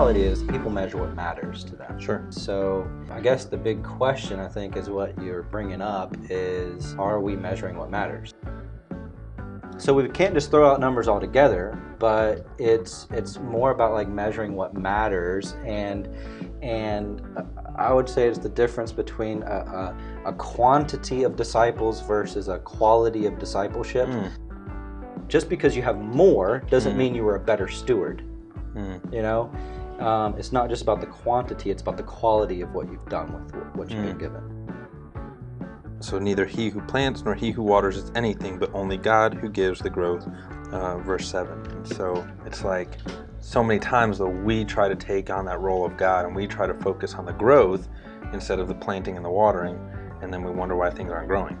reality is people measure what matters to them. Sure. So I guess the big question I think is what you're bringing up is are we measuring what matters? So we can't just throw out numbers altogether, but it's it's more about like measuring what matters and and I would say it's the difference between a, a, a quantity of disciples versus a quality of discipleship. Mm. Just because you have more doesn't Mm. mean you were a better steward. Mm. You know, um, it's not just about the quantity; it's about the quality of what you've done with what you've been Mm. given. So neither he who plants nor he who waters is anything, but only God who gives the growth. Uh, verse seven. And so it's like so many times though we try to take on that role of God and we try to focus on the growth instead of the planting and the watering, and then we wonder why things aren't growing.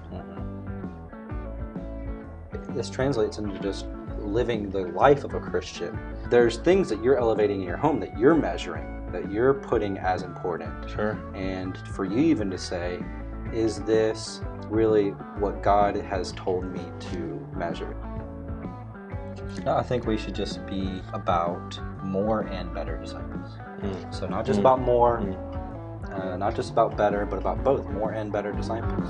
This translates into just living the life of a Christian. There's things that you're elevating in your home that you're measuring, that you're putting as important. Sure. And for you even to say, is this really what God has told me to measure? No, I think we should just be about more and better disciples. Mm. So not just Mm. about more, Mm. uh, not just about better, but about both more and better disciples.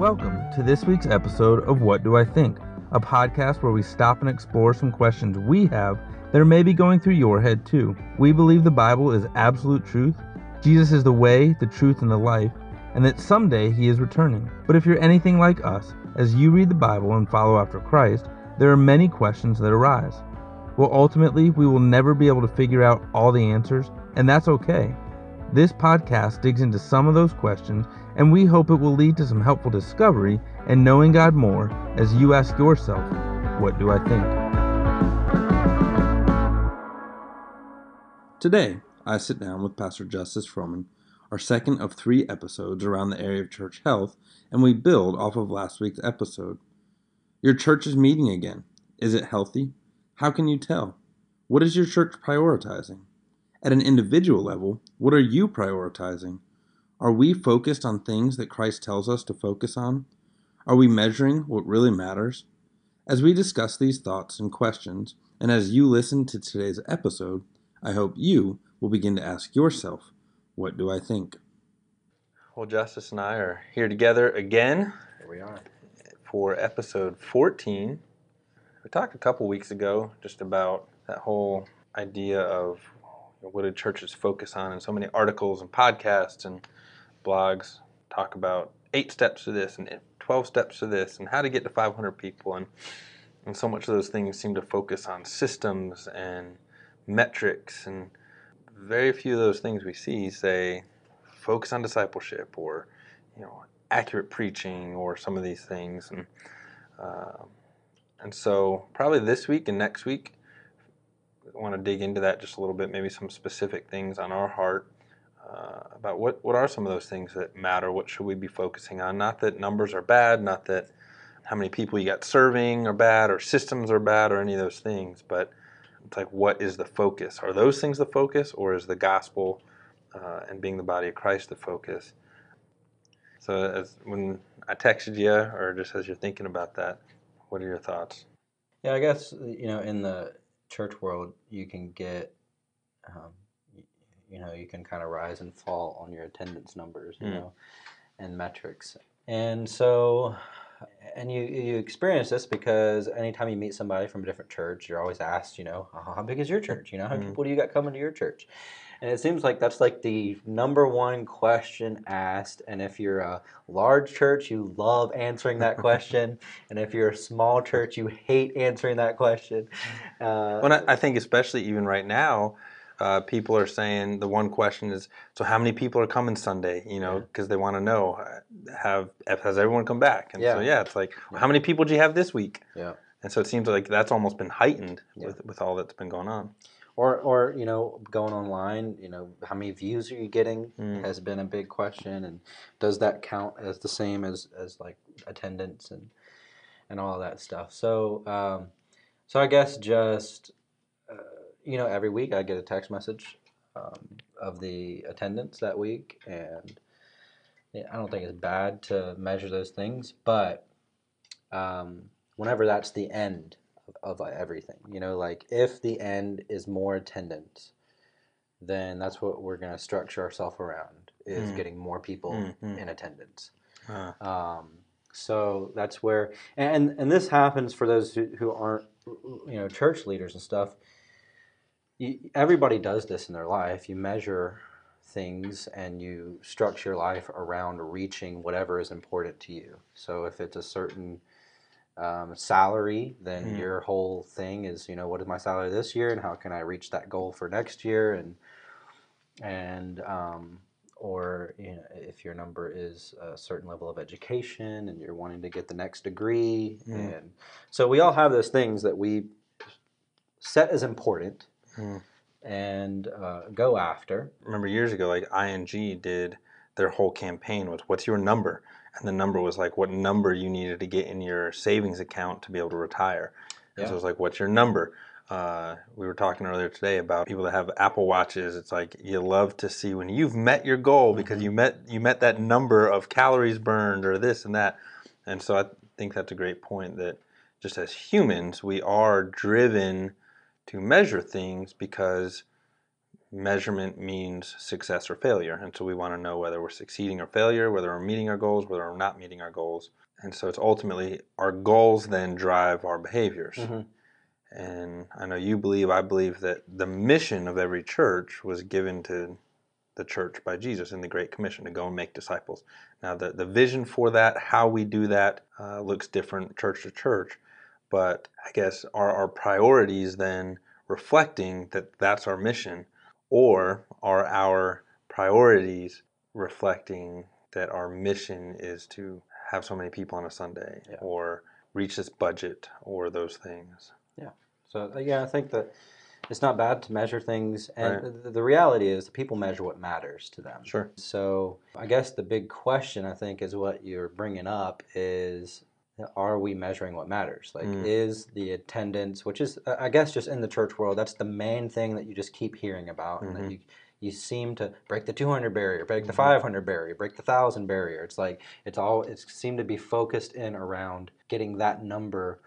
Welcome to this week's episode of What Do I Think, a podcast where we stop and explore some questions we have that are maybe going through your head too. We believe the Bible is absolute truth, Jesus is the way, the truth, and the life, and that someday he is returning. But if you're anything like us, as you read the Bible and follow after Christ, there are many questions that arise. Well, ultimately, we will never be able to figure out all the answers, and that's okay. This podcast digs into some of those questions, and we hope it will lead to some helpful discovery and knowing God more as you ask yourself, What do I think? Today, I sit down with Pastor Justice Froman, our second of three episodes around the area of church health, and we build off of last week's episode. Your church is meeting again. Is it healthy? How can you tell? What is your church prioritizing? At an individual level, what are you prioritizing? Are we focused on things that Christ tells us to focus on? Are we measuring what really matters? As we discuss these thoughts and questions, and as you listen to today's episode, I hope you will begin to ask yourself, What do I think? Well, Justice and I are here together again Here we are. for episode 14. We talked a couple weeks ago just about that whole idea of you know, what do churches focus on, and so many articles and podcasts and blogs talk about eight steps to this and 12 steps to this and how to get to 500 people. And, and so much of those things seem to focus on systems and metrics, and very few of those things we see say focus on discipleship or you know accurate preaching or some of these things. And um, and so probably this week and next week want to dig into that just a little bit maybe some specific things on our heart uh, about what what are some of those things that matter? What should we be focusing on? Not that numbers are bad not that how many people you got serving are bad or systems are bad or any of those things but it's like what is the focus? Are those things the focus or is the gospel uh, and being the body of Christ the focus? So as when I texted you, or just as you're thinking about that, what are your thoughts? Yeah, I guess you know in the church world you can get, um, you know, you can kind of rise and fall on your attendance numbers, you Mm. know, and metrics, and so, and you you experience this because anytime you meet somebody from a different church, you're always asked, you know, "Oh, how big is your church? You know, how many Mm. people do you got coming to your church? And it seems like that's like the number one question asked. And if you're a large church, you love answering that question. and if you're a small church, you hate answering that question. Uh, Well, I, I think especially even right now, uh, people are saying the one question is, so how many people are coming Sunday? You know, Yeah. because they want to know, uh, have has everyone come back? And so Yeah. yeah, it's like, how many people do you have this week? Yeah. And so it seems like that's almost been heightened Yeah. with with all that's been going on. or, or you know, going online, you know, how many views are you getting Mm. has been a big question. And does that count as the same as, as like attendance and, and all that stuff? So, um, so I guess just, uh, you know, every week I get a text message um, of the attendance that week, and I don't think it's bad to measure those things, but um, whenever that's the end of, of everything, you know, like if the end is more attendance, then that's what we're going to structure ourselves around is Mm. getting more people Mhm. in attendance. Uh, Um, so that's where, and and this happens for those who, who aren't, you know, church leaders and stuff. You, everybody does this in their life. You measure things and you structure your life around reaching whatever is important to you. So if it's a certain um, salary, then Mm. your whole thing is, you know, what is my salary this year, and how can I reach that goal for next year, and and um, or you know, if your number is a certain level of education and you're wanting to get the next degree, Mm. and so we all have those things that we set as important Mm. and uh, go after. remember years ago, like ING did their whole campaign with what's your number? And the number was like what number you needed to get in your savings account to be able to retire. And so it was like, what's your number? Uh, we were talking earlier today about people that have Apple watches. It's like you love to see when you've met your goal because you met you met that number of calories burned or this and that. And so I think that's a great point that just as humans, we are driven to measure things because measurement means success or failure. And so we want to know whether we're succeeding or failure, whether we're meeting our goals, whether we're not meeting our goals. And so it's ultimately our goals then drive our behaviors. Mhm. And I know you believe, I believe that the mission of every church was given to the church by Jesus in the Great Commission to go and make disciples. Now, the, the vision for that, how we do that, uh, looks different church to church. But I guess are our priorities then reflecting that that's our mission? Or are our priorities reflecting that our mission is to have so many people on a Sunday Yeah. or reach this budget or those things? Yeah. So uh, yeah, I think that it's not bad to measure things, and Right. the, the reality is people measure what matters to them. Sure. So I guess the big question I think is what you're bringing up is are we measuring what matters? Like Mm. is the attendance, which is uh, I guess just in the church world, that's the main thing that you just keep hearing about, and Mhm. that you you seem to break the 200 barrier, break the Mhm. 500 barrier, break the 1000 barrier. It's like it's all it seemed to be focused in around getting that number.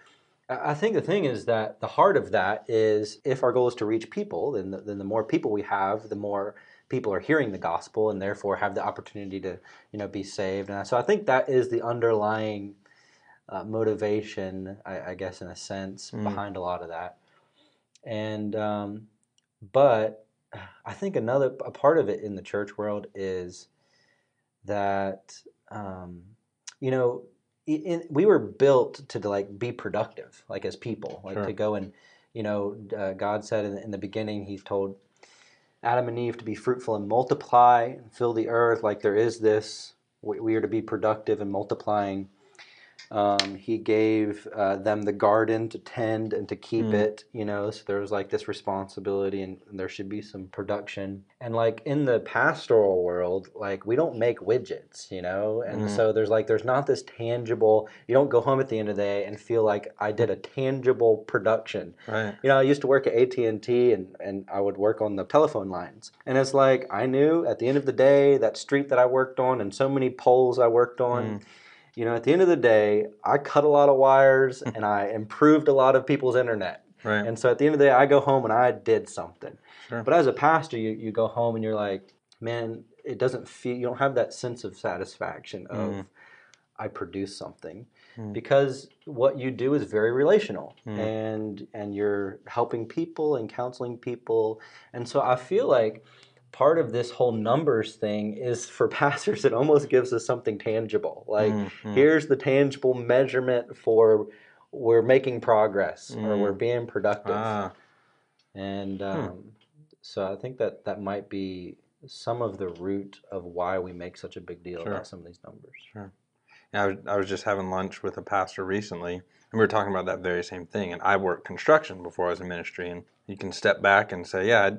I I think the thing is that the heart of that is if our goal is to reach people, then the, then the more people we have, the more people are hearing the gospel and therefore have the opportunity to you know be saved. And so I think that is the underlying uh, motivation, I, I guess, in a sense, Mm. behind a lot of that. And um, but I think another a part of it in the church world is that um, you know in, we were built to like be productive like as people like Sure. to go and you know uh, god said in, in the beginning he told adam and eve to be fruitful and multiply and fill the earth like there is this we, we are to be productive and multiplying um, he gave uh, them the garden to tend and to keep Mm. it, you know. So there was like this responsibility, and, and there should be some production. And like in the pastoral world, like we don't make widgets, you know. And Mm. so there's like there's not this tangible. You don't go home at the end of the day and feel like I did a tangible production. Right. You know, I used to work at AT and T, and and I would work on the telephone lines, and it's like I knew at the end of the day that street that I worked on and so many poles I worked on. Mm. You know, at the end of the day, I cut a lot of wires and I improved a lot of people's internet. Right. And so at the end of the day, I go home and I did something. Sure. But as a pastor, you, you go home and you're like, man, it doesn't feel, you don't have that sense of satisfaction of, Mm. I produce something. Mm. Because what you do is very relational Mm. and and you're helping people and counseling people. And so I feel like part of this whole numbers thing is for pastors it almost gives us something tangible. Like Mm, mm. here's the tangible measurement for we're making progress or Mm. we're being productive Ah, and um, so i think that that might be some of the root of why we make such a big deal Sure. about some of these numbers Yeah, I was, I was just having lunch with a pastor recently, and we were talking about that very same thing. And I worked construction before I was in ministry, and you can step back and say, "Yeah, I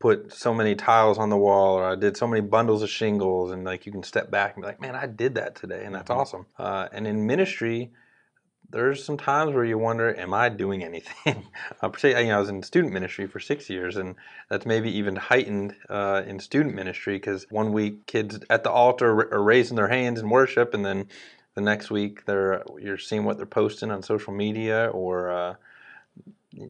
put so many tiles on the wall, or I did so many bundles of shingles," and like you can step back and be like, "Man, I did that today, and that's Mhm. awesome." Uh, and in ministry, there's some times where you wonder, "Am I doing anything?" uh, particularly, you know, I was in student ministry for six years, and that's maybe even heightened uh, in student ministry because one week kids at the altar are raising their hands in worship, and then the next week they're you're seeing what they're posting on social media or uh,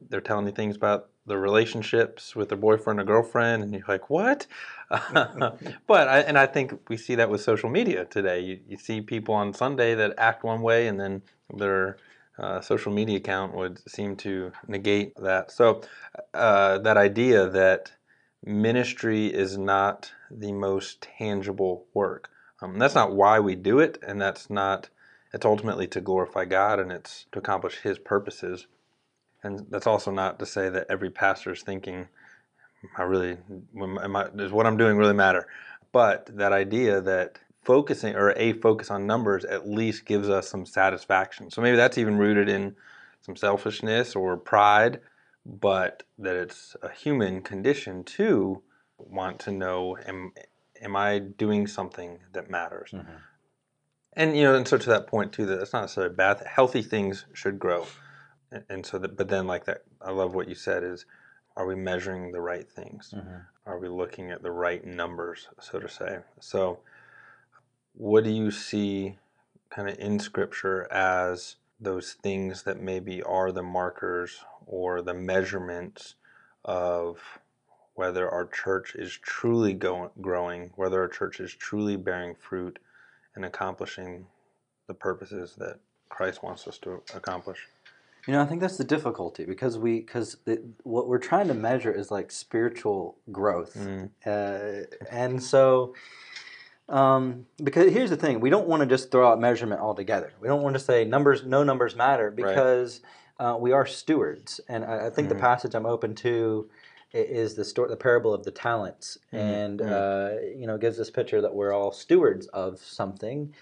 they're telling you things about their relationships with their boyfriend or girlfriend, and you're like, what? but I, and I think we see that with social media today. You, you see people on Sunday that act one way, and then their uh, social media account would seem to negate that. So uh, that idea that ministry is not the most tangible work. Um, that's not why we do it, and that's not. It's ultimately to glorify God, and it's to accomplish His purposes. And that's also not to say that every pastor is thinking, "I really, am I, does what I'm doing really matter?" But that idea that focusing or a focus on numbers at least gives us some satisfaction. So maybe that's even rooted in some selfishness or pride, but that it's a human condition to want to know am am I doing something that matters? Mm-hmm. And you know, and so to that point too, that it's not necessarily bad. Healthy things should grow, and, so that. But then, like that, I love what you said. Is are we measuring the right things? Mm-hmm. Are we looking at the right numbers, so to say? So, what do you see, kind of in Scripture as those things that maybe are the markers or the measurements of whether our church is truly go- growing, whether our church is truly bearing fruit and accomplishing the purposes that Christ wants us to accomplish. You know, I think that's the difficulty because we because what we're trying to measure is like spiritual growth, mm. uh, and so um, because here's the thing: we don't want to just throw out measurement altogether. We don't want to say numbers, no numbers matter because right. uh, we are stewards, and I, I think mm. the passage I'm open to is the story, the parable of the talents, mm-hmm. and mm-hmm. uh, you know gives this picture that we're all stewards of something.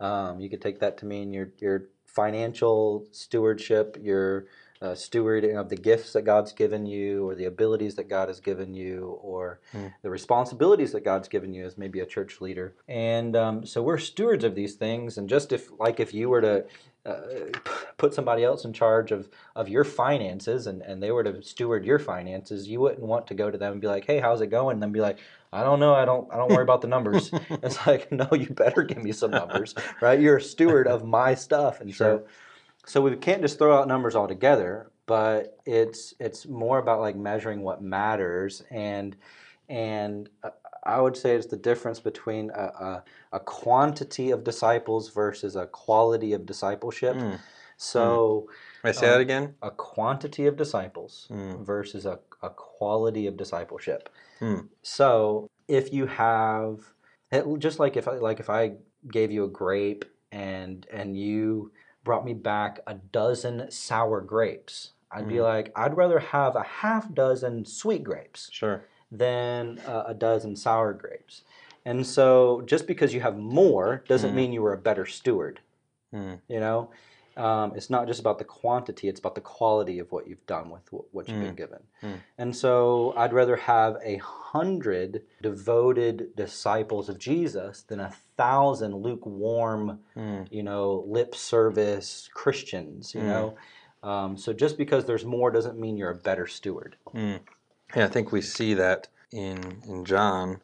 Um, you could take that to mean your your financial stewardship, your uh, stewarding of the gifts that God's given you, or the abilities that God has given you, or mm. the responsibilities that God's given you as maybe a church leader. And um, so we're stewards of these things. And just if, like, if you were to uh, put somebody else in charge of, of your finances and, and they were to steward your finances, you wouldn't want to go to them and be like, hey, how's it going? And then be like, I don't know. I don't. I don't worry about the numbers. it's like, no, you better give me some numbers, right? You're a steward of my stuff, and sure. so, so we can't just throw out numbers altogether. But it's it's more about like measuring what matters, and and uh, I would say it's the difference between a, a, a, quantity of disciples versus a quality of discipleship. Mm. So, mm. I say um, that again. A quantity of disciples mm. versus a, a quality of discipleship. Mm. So, if you have, just like if I, like if I gave you a grape and and you brought me back a dozen sour grapes, I'd be mm. like, I'd rather have a half dozen sweet grapes. Sure than uh, a dozen sour grapes. And so just because you have more doesn't mm. mean you were a better steward. Mm. You know, um, it's not just about the quantity; it's about the quality of what you've done with what you've mm. been given. Mm. And so, I'd rather have a hundred devoted disciples of Jesus than a thousand lukewarm, mm. you know, lip service Christians. You mm. know, um, so just because there's more doesn't mean you're a better steward. Yeah, I think we see that in in John.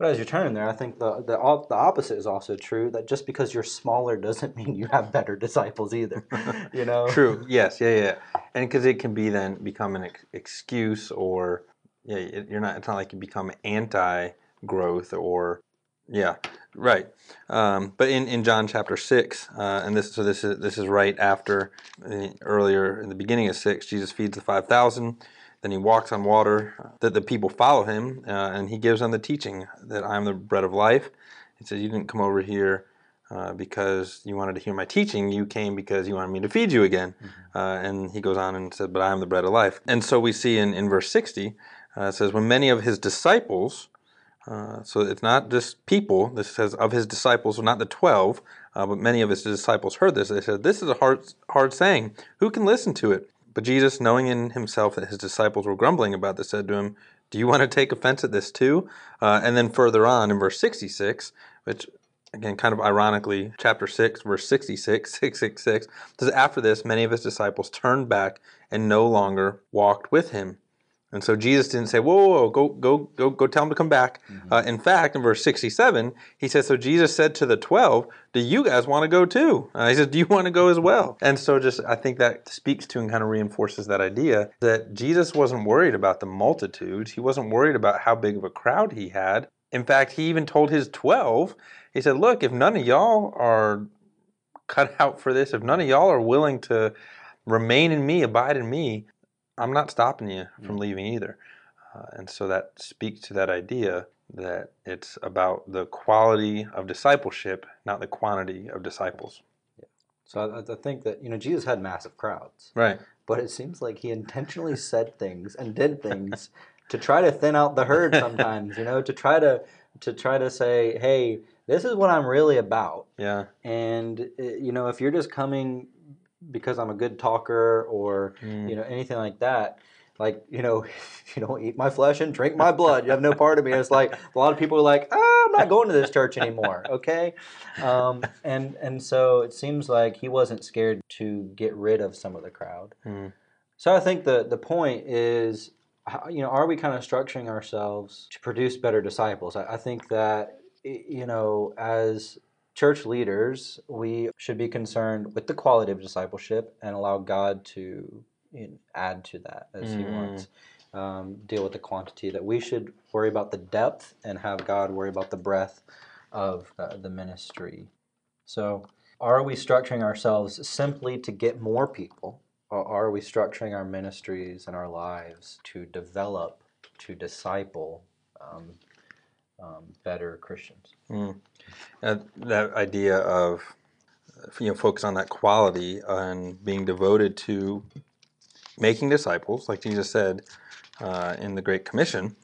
But as you're turning there, I think the, the the opposite is also true. That just because you're smaller doesn't mean you have better disciples either. you know. True. Yes. Yeah. Yeah. And because it can be then become an ex- excuse, or yeah, you're not. It's not like you become anti-growth, or yeah, right. Um, but in, in John chapter six, uh, and this so this is this is right after uh, earlier in the beginning of six, Jesus feeds the five thousand. Then he walks on water. That the people follow him, uh, and he gives them the teaching that I am the bread of life. He says, "You didn't come over here." Uh, because you wanted to hear my teaching, you came because you wanted me to feed you again. Mm-hmm. Uh, and he goes on and said, But I am the bread of life. And so we see in, in verse 60, uh, it says, When many of his disciples uh, so it's not just people. This says of his disciples, so not the twelve, uh, but many of his disciples heard this. They said, "This is a hard, hard saying. Who can listen to it?" But Jesus, knowing in himself that his disciples were grumbling about this, said to him, "Do you want to take offense at this too?" Uh, and then further on in verse sixty-six, which again, kind of ironically, chapter 6, verse 66, 666, says, After this, many of his disciples turned back and no longer walked with him. And so Jesus didn't say, "Whoa, whoa, whoa go, go, go, go, tell him to come back." Uh, in fact, in verse sixty-seven, he says, "So Jesus said to the twelve, do you guys want to go too?" Uh, he says, "Do you want to go as well?" And so, just I think that speaks to and kind of reinforces that idea that Jesus wasn't worried about the multitudes. He wasn't worried about how big of a crowd he had. In fact, he even told his twelve, he said, "Look, if none of y'all are cut out for this, if none of y'all are willing to remain in me, abide in me." I'm not stopping you from leaving either. Uh, and so that speaks to that idea that it's about the quality of discipleship, not the quantity of disciples. So I, I think that you know Jesus had massive crowds, Right. but it seems like he intentionally said things and did things to try to thin out the herd. Sometimes, you know, to try to to try to say, "Hey, this is what I'm really about." Yeah. And uh, you know, if you're just coming because I'm a good talker or Mm. you know anything like that, like you know, you don't eat my flesh and drink my blood. You have no part of me. It's like a lot of people are like, ah, I'm not going to this church anymore. Okay, um, and and so it seems like he wasn't scared to get rid of some of the crowd. Mm. So I think the the point is, you know, are we kind of structuring ourselves to produce better disciples? I, I think that you know, as church leaders, we should be concerned with the quality of discipleship and allow God to you know, add to that as He Mm. wants. Um, deal with the quantity. That we should worry about the depth and have God worry about the breadth of uh, the ministry. So, are we structuring ourselves simply to get more people, or are we structuring our ministries and our lives to develop, to disciple um, um, better Christians? Mm. Uh, that idea of you know focus on that quality and being devoted to making disciples, like Jesus said uh, in the Great Commission,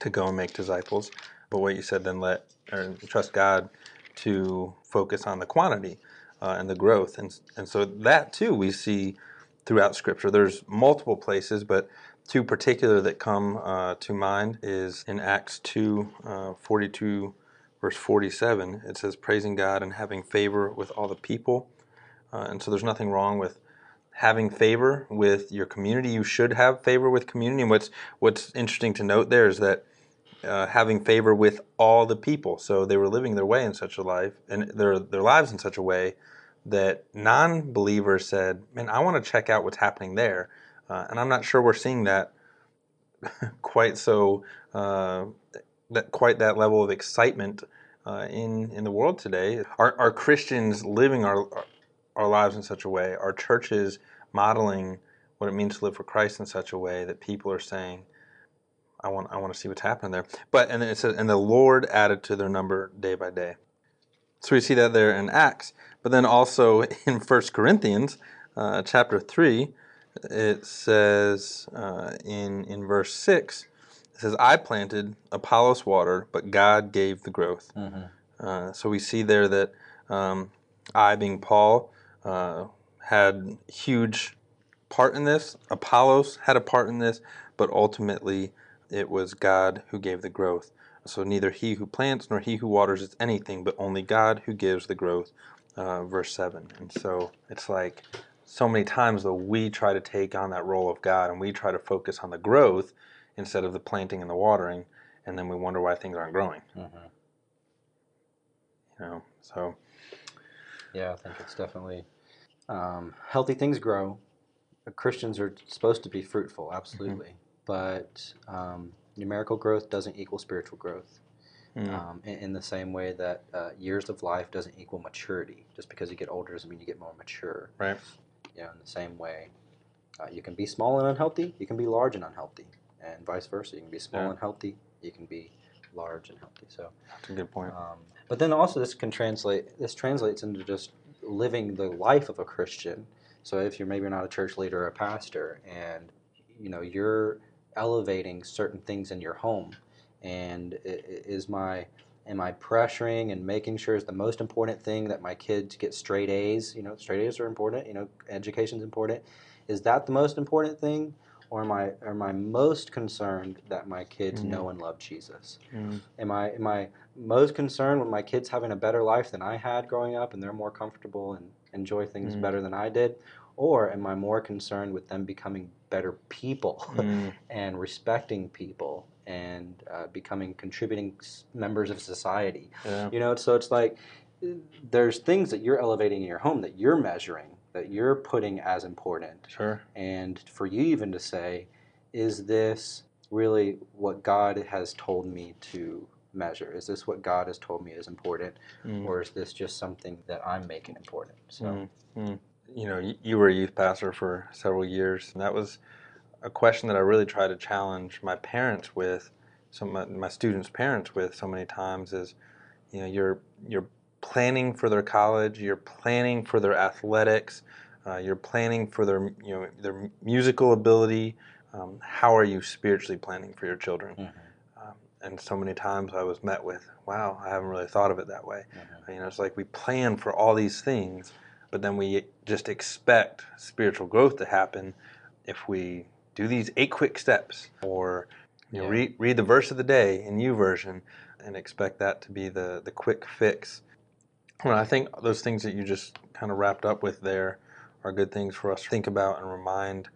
to go and make disciples. But what you said, then let or trust God to focus on the quantity uh, and the growth, and and so that too we see throughout Scripture. There's multiple places, but two particular that come uh, to mind is in Acts 2, uh, 42, verse 47. It says, praising God and having favor with all the people. Uh, and so there's nothing wrong with having favor with your community. You should have favor with community. And what's, what's interesting to note there is that uh, having favor with all the people. So they were living their way in such a life and their, their lives in such a way that non believers said, Man, I want to check out what's happening there. Uh, and I'm not sure we're seeing that quite so uh, that quite that level of excitement uh, in in the world today. Are, are Christians living our our lives in such a way? Are churches modeling what it means to live for Christ in such a way that people are saying, "I want I want to see what's happening there." But and it says, "And the Lord added to their number day by day." So we see that there in Acts, but then also in First Corinthians, uh, chapter three it says uh, in in verse six, it says, "I planted, Apollos watered, but God gave the growth." Uh, so we see there that um, I, being Paul, uh, had huge part in this. Apollos had a part in this, but ultimately it was God who gave the growth. So neither he who plants nor he who waters is anything, but only God who gives the growth. Uh, verse seven. And so it's like so many times though we try to take on that role of God and we try to focus on the growth instead of the planting and the watering, and then we wonder why things aren't growing. You know, so Yeah, I think it's definitely um, healthy things grow. Christians are supposed to be fruitful, absolutely, but um, numerical growth doesn't equal spiritual growth. mm, Um, in, in the same way that uh, years of life doesn't equal maturity. Just because you get older doesn't mean you get more mature. right. You know, in the same way, uh, you can be small and unhealthy. You can be large and unhealthy, and vice versa. You can be small Yeah. and healthy. You can be large and healthy. So. That's a good point. Um, but then also this can translate. This translates into just living the life of a Christian. So if you're maybe not a church leader or a pastor, and you know you're elevating certain things in your home, and is my am I pressuring and making sure is the most important thing that my kids get straight A's? You know, straight A's are important. You know, education's important. Is that the most important thing, or am I am I most concerned that my kids Mhm. know and love Jesus? Mm, Am I am I most concerned when my kids having a better life than I had growing up and they're more comfortable and enjoy things Mhm. better than I did? or am I more concerned with them becoming better people Mm, and respecting people and uh, becoming contributing s- members of society? yeah. You know, so it's like uh, there's things that you're elevating in your home that you're measuring, that you're putting as important. Sure. And for you even to say, is this really what God has told me to measure? Is this what God has told me is important? Mm. Or is this just something that I'm making important? So, Mm, mm. You know, you, were a youth pastor for several years, and that was a question that I really try to challenge my parents with, some my, my students' parents with so many times is, you know, you're you're planning for their college, you're planning for their athletics, uh, you're planning for their you know their musical ability. Um, how are you spiritually planning for your children? Mhm. Um, and so many times I was met with, "Wow, I haven't really thought of it that way." Mhm. You know, it's like we plan for all these things, but then we just expect spiritual growth to happen if we do these eight quick steps or you know, Yeah. read, read the verse of the day in YouVersion and expect that to be the, the quick fix. Well, I think those things that you just kind of wrapped up with there are good things for us to think about and remind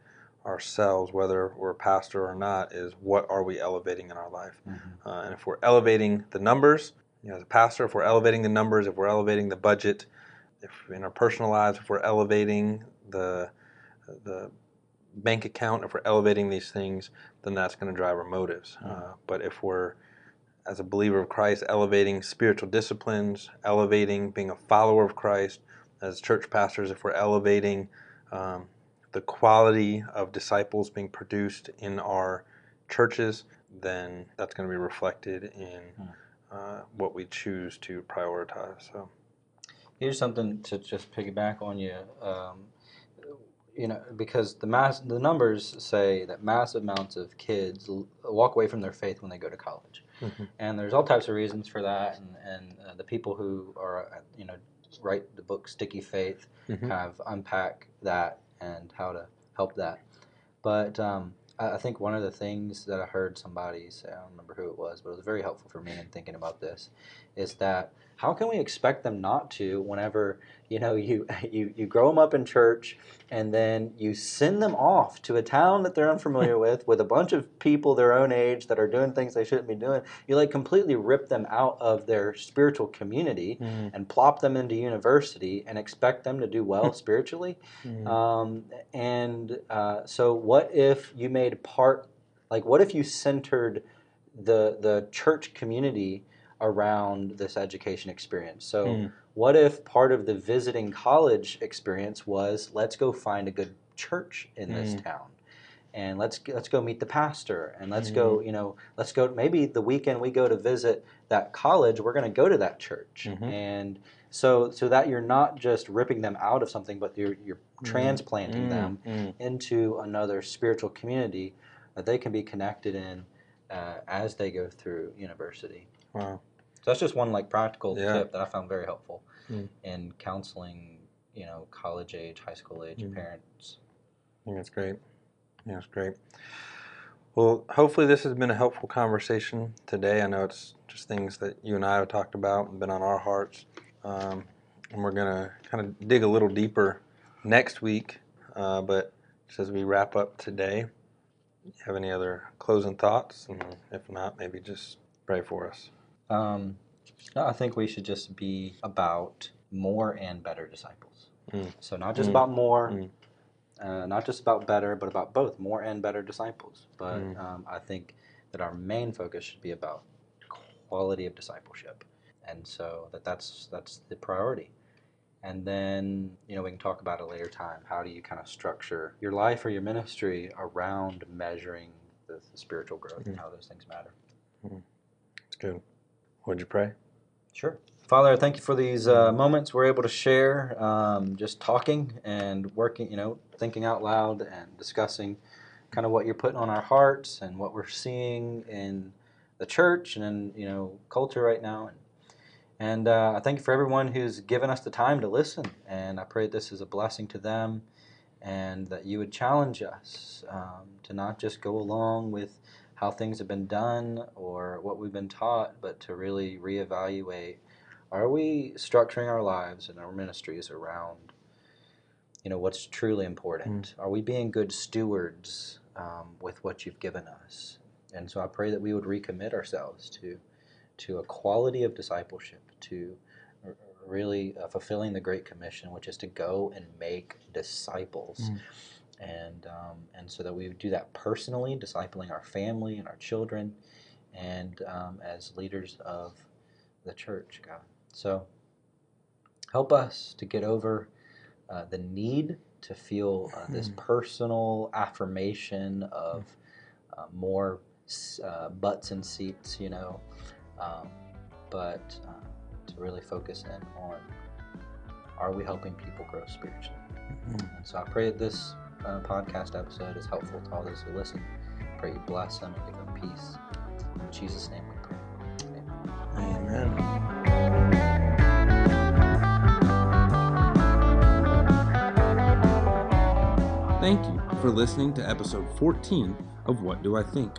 ourselves, whether we're a pastor or not, is what are we elevating in our life? Mhm. Uh, and if we're elevating the numbers, you know, as a pastor, if we're elevating the numbers, if we're elevating the budget, if in our personal lives, if we're elevating the the bank account, if we're elevating these things, then that's going to drive our motives. Uh, but if we're as a believer of Christ, elevating spiritual disciplines, elevating being a follower of Christ, as church pastors, if we're elevating um, the quality of disciples being produced in our churches, then that's going to be reflected in uh, what we choose to prioritize. So, Here's something to just piggyback on you. Um, you know, because the mass, the numbers say that massive amounts of kids l- walk away from their faith when they go to college, Mhm. and there's all types of reasons for that. And, and uh, the people who are, uh, you know, write the book Sticky Faith Mhm. kind of unpack that and how to help that. But um, I, I think one of the things that I heard somebody say, I don't remember who it was, but it was very helpful for me in thinking about this, is that how can we expect them not to whenever you know you you, you grow them up in church and then you send them off to a town that they're unfamiliar with with a bunch of people their own age that are doing things they shouldn't be doing you like completely rip them out of their spiritual community Mhm. and plop them into university and expect them to do well spiritually Mhm. um, and uh, so, what if you made part, like, what if you centered the the church community around this education experience? So, Mm. what if part of the visiting college experience was let's go find a good church in this Mm. town, and let's let's go meet the pastor, and let's go, you know, let's go. Maybe the weekend we go to visit that college, we're going to go to that church, Mhm. and so so that you're not just ripping them out of something, but you're you're transplanting Mm. them Mm. into another spiritual community that they can be connected in uh, as they go through university. Wow. So that's just one like practical Yeah. tip that I found very helpful Mm. in counseling, you know, college age, high school age Mm. parents. I think that's great. Yeah, that's great. Well, hopefully this has been a helpful conversation today. I know it's just things that you and I have talked about and been on our hearts. Um, and we're going to kind of dig a little deeper next week. Uh, but just as we wrap up today, you have any other closing thoughts? And if not, maybe just pray for us. Um, no, I think we should just be about more and better disciples. Mm. So not just Mm. about more, Mm. uh, not just about better, but about both more and better disciples. But Mm. um, I think that our main focus should be about quality of discipleship, and so that that's that's the priority. And then you know we can talk about it later time. How do you kind of structure your life or your ministry around measuring the, the spiritual growth and Mm. how those things matter? It's good. Would you pray? Sure. Father, I thank you for these uh, moments we're able to share, um, just talking and working, you know, thinking out loud and discussing kind of what you're putting on our hearts and what we're seeing in the church and in, you know, culture right now. And, and uh, I thank you for everyone who's given us the time to listen. And I pray this is a blessing to them and that you would challenge us um, to not just go along with how things have been done or what we've been taught, but to really reevaluate are we structuring our lives and our ministries around you know what's truly important. Are we being good stewards um, with what you've given us? And so I pray that we would recommit ourselves to to a quality of discipleship, to r- really uh, fulfilling the Great Commission, which is to go and make disciples. Mm. And, um, and so that we would do that personally, discipling our family and our children, and um, as leaders of the church, God. So help us to get over uh, the need to feel uh, this Hmm. personal affirmation of uh, more uh, butts and seats, you know, um, but uh, to really focus in on are we helping people grow spiritually? Mhm. And so I pray that this uh, podcast episode is helpful to all those who listen. Pray you bless them and give them peace. In Jesus' name we pray. Amen. Amen. Thank you for listening to episode 14 of What Do I Think?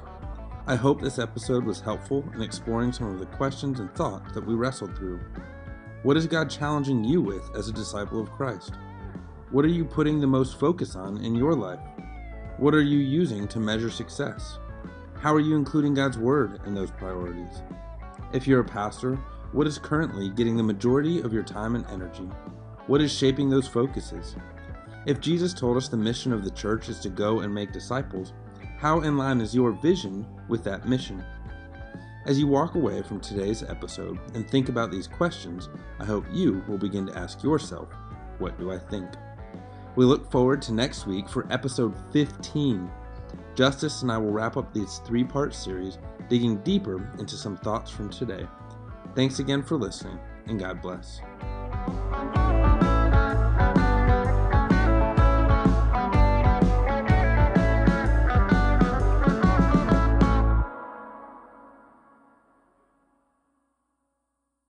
I hope this episode was helpful in exploring some of the questions and thoughts that we wrestled through. What is God challenging you with as a disciple of Christ? What are you putting the most focus on in your life? What are you using to measure success? How are you including God's Word in those priorities? If you're a pastor, what is currently getting the majority of your time and energy? What is shaping those focuses? If Jesus told us the mission of the church is to go and make disciples, how in line is your vision with that mission? As you walk away from today's episode and think about these questions, I hope you will begin to ask yourself, What do I think? We look forward to next week for episode 15. Justice and I will wrap up this three part series, digging deeper into some thoughts from today. Thanks again for listening, and God bless.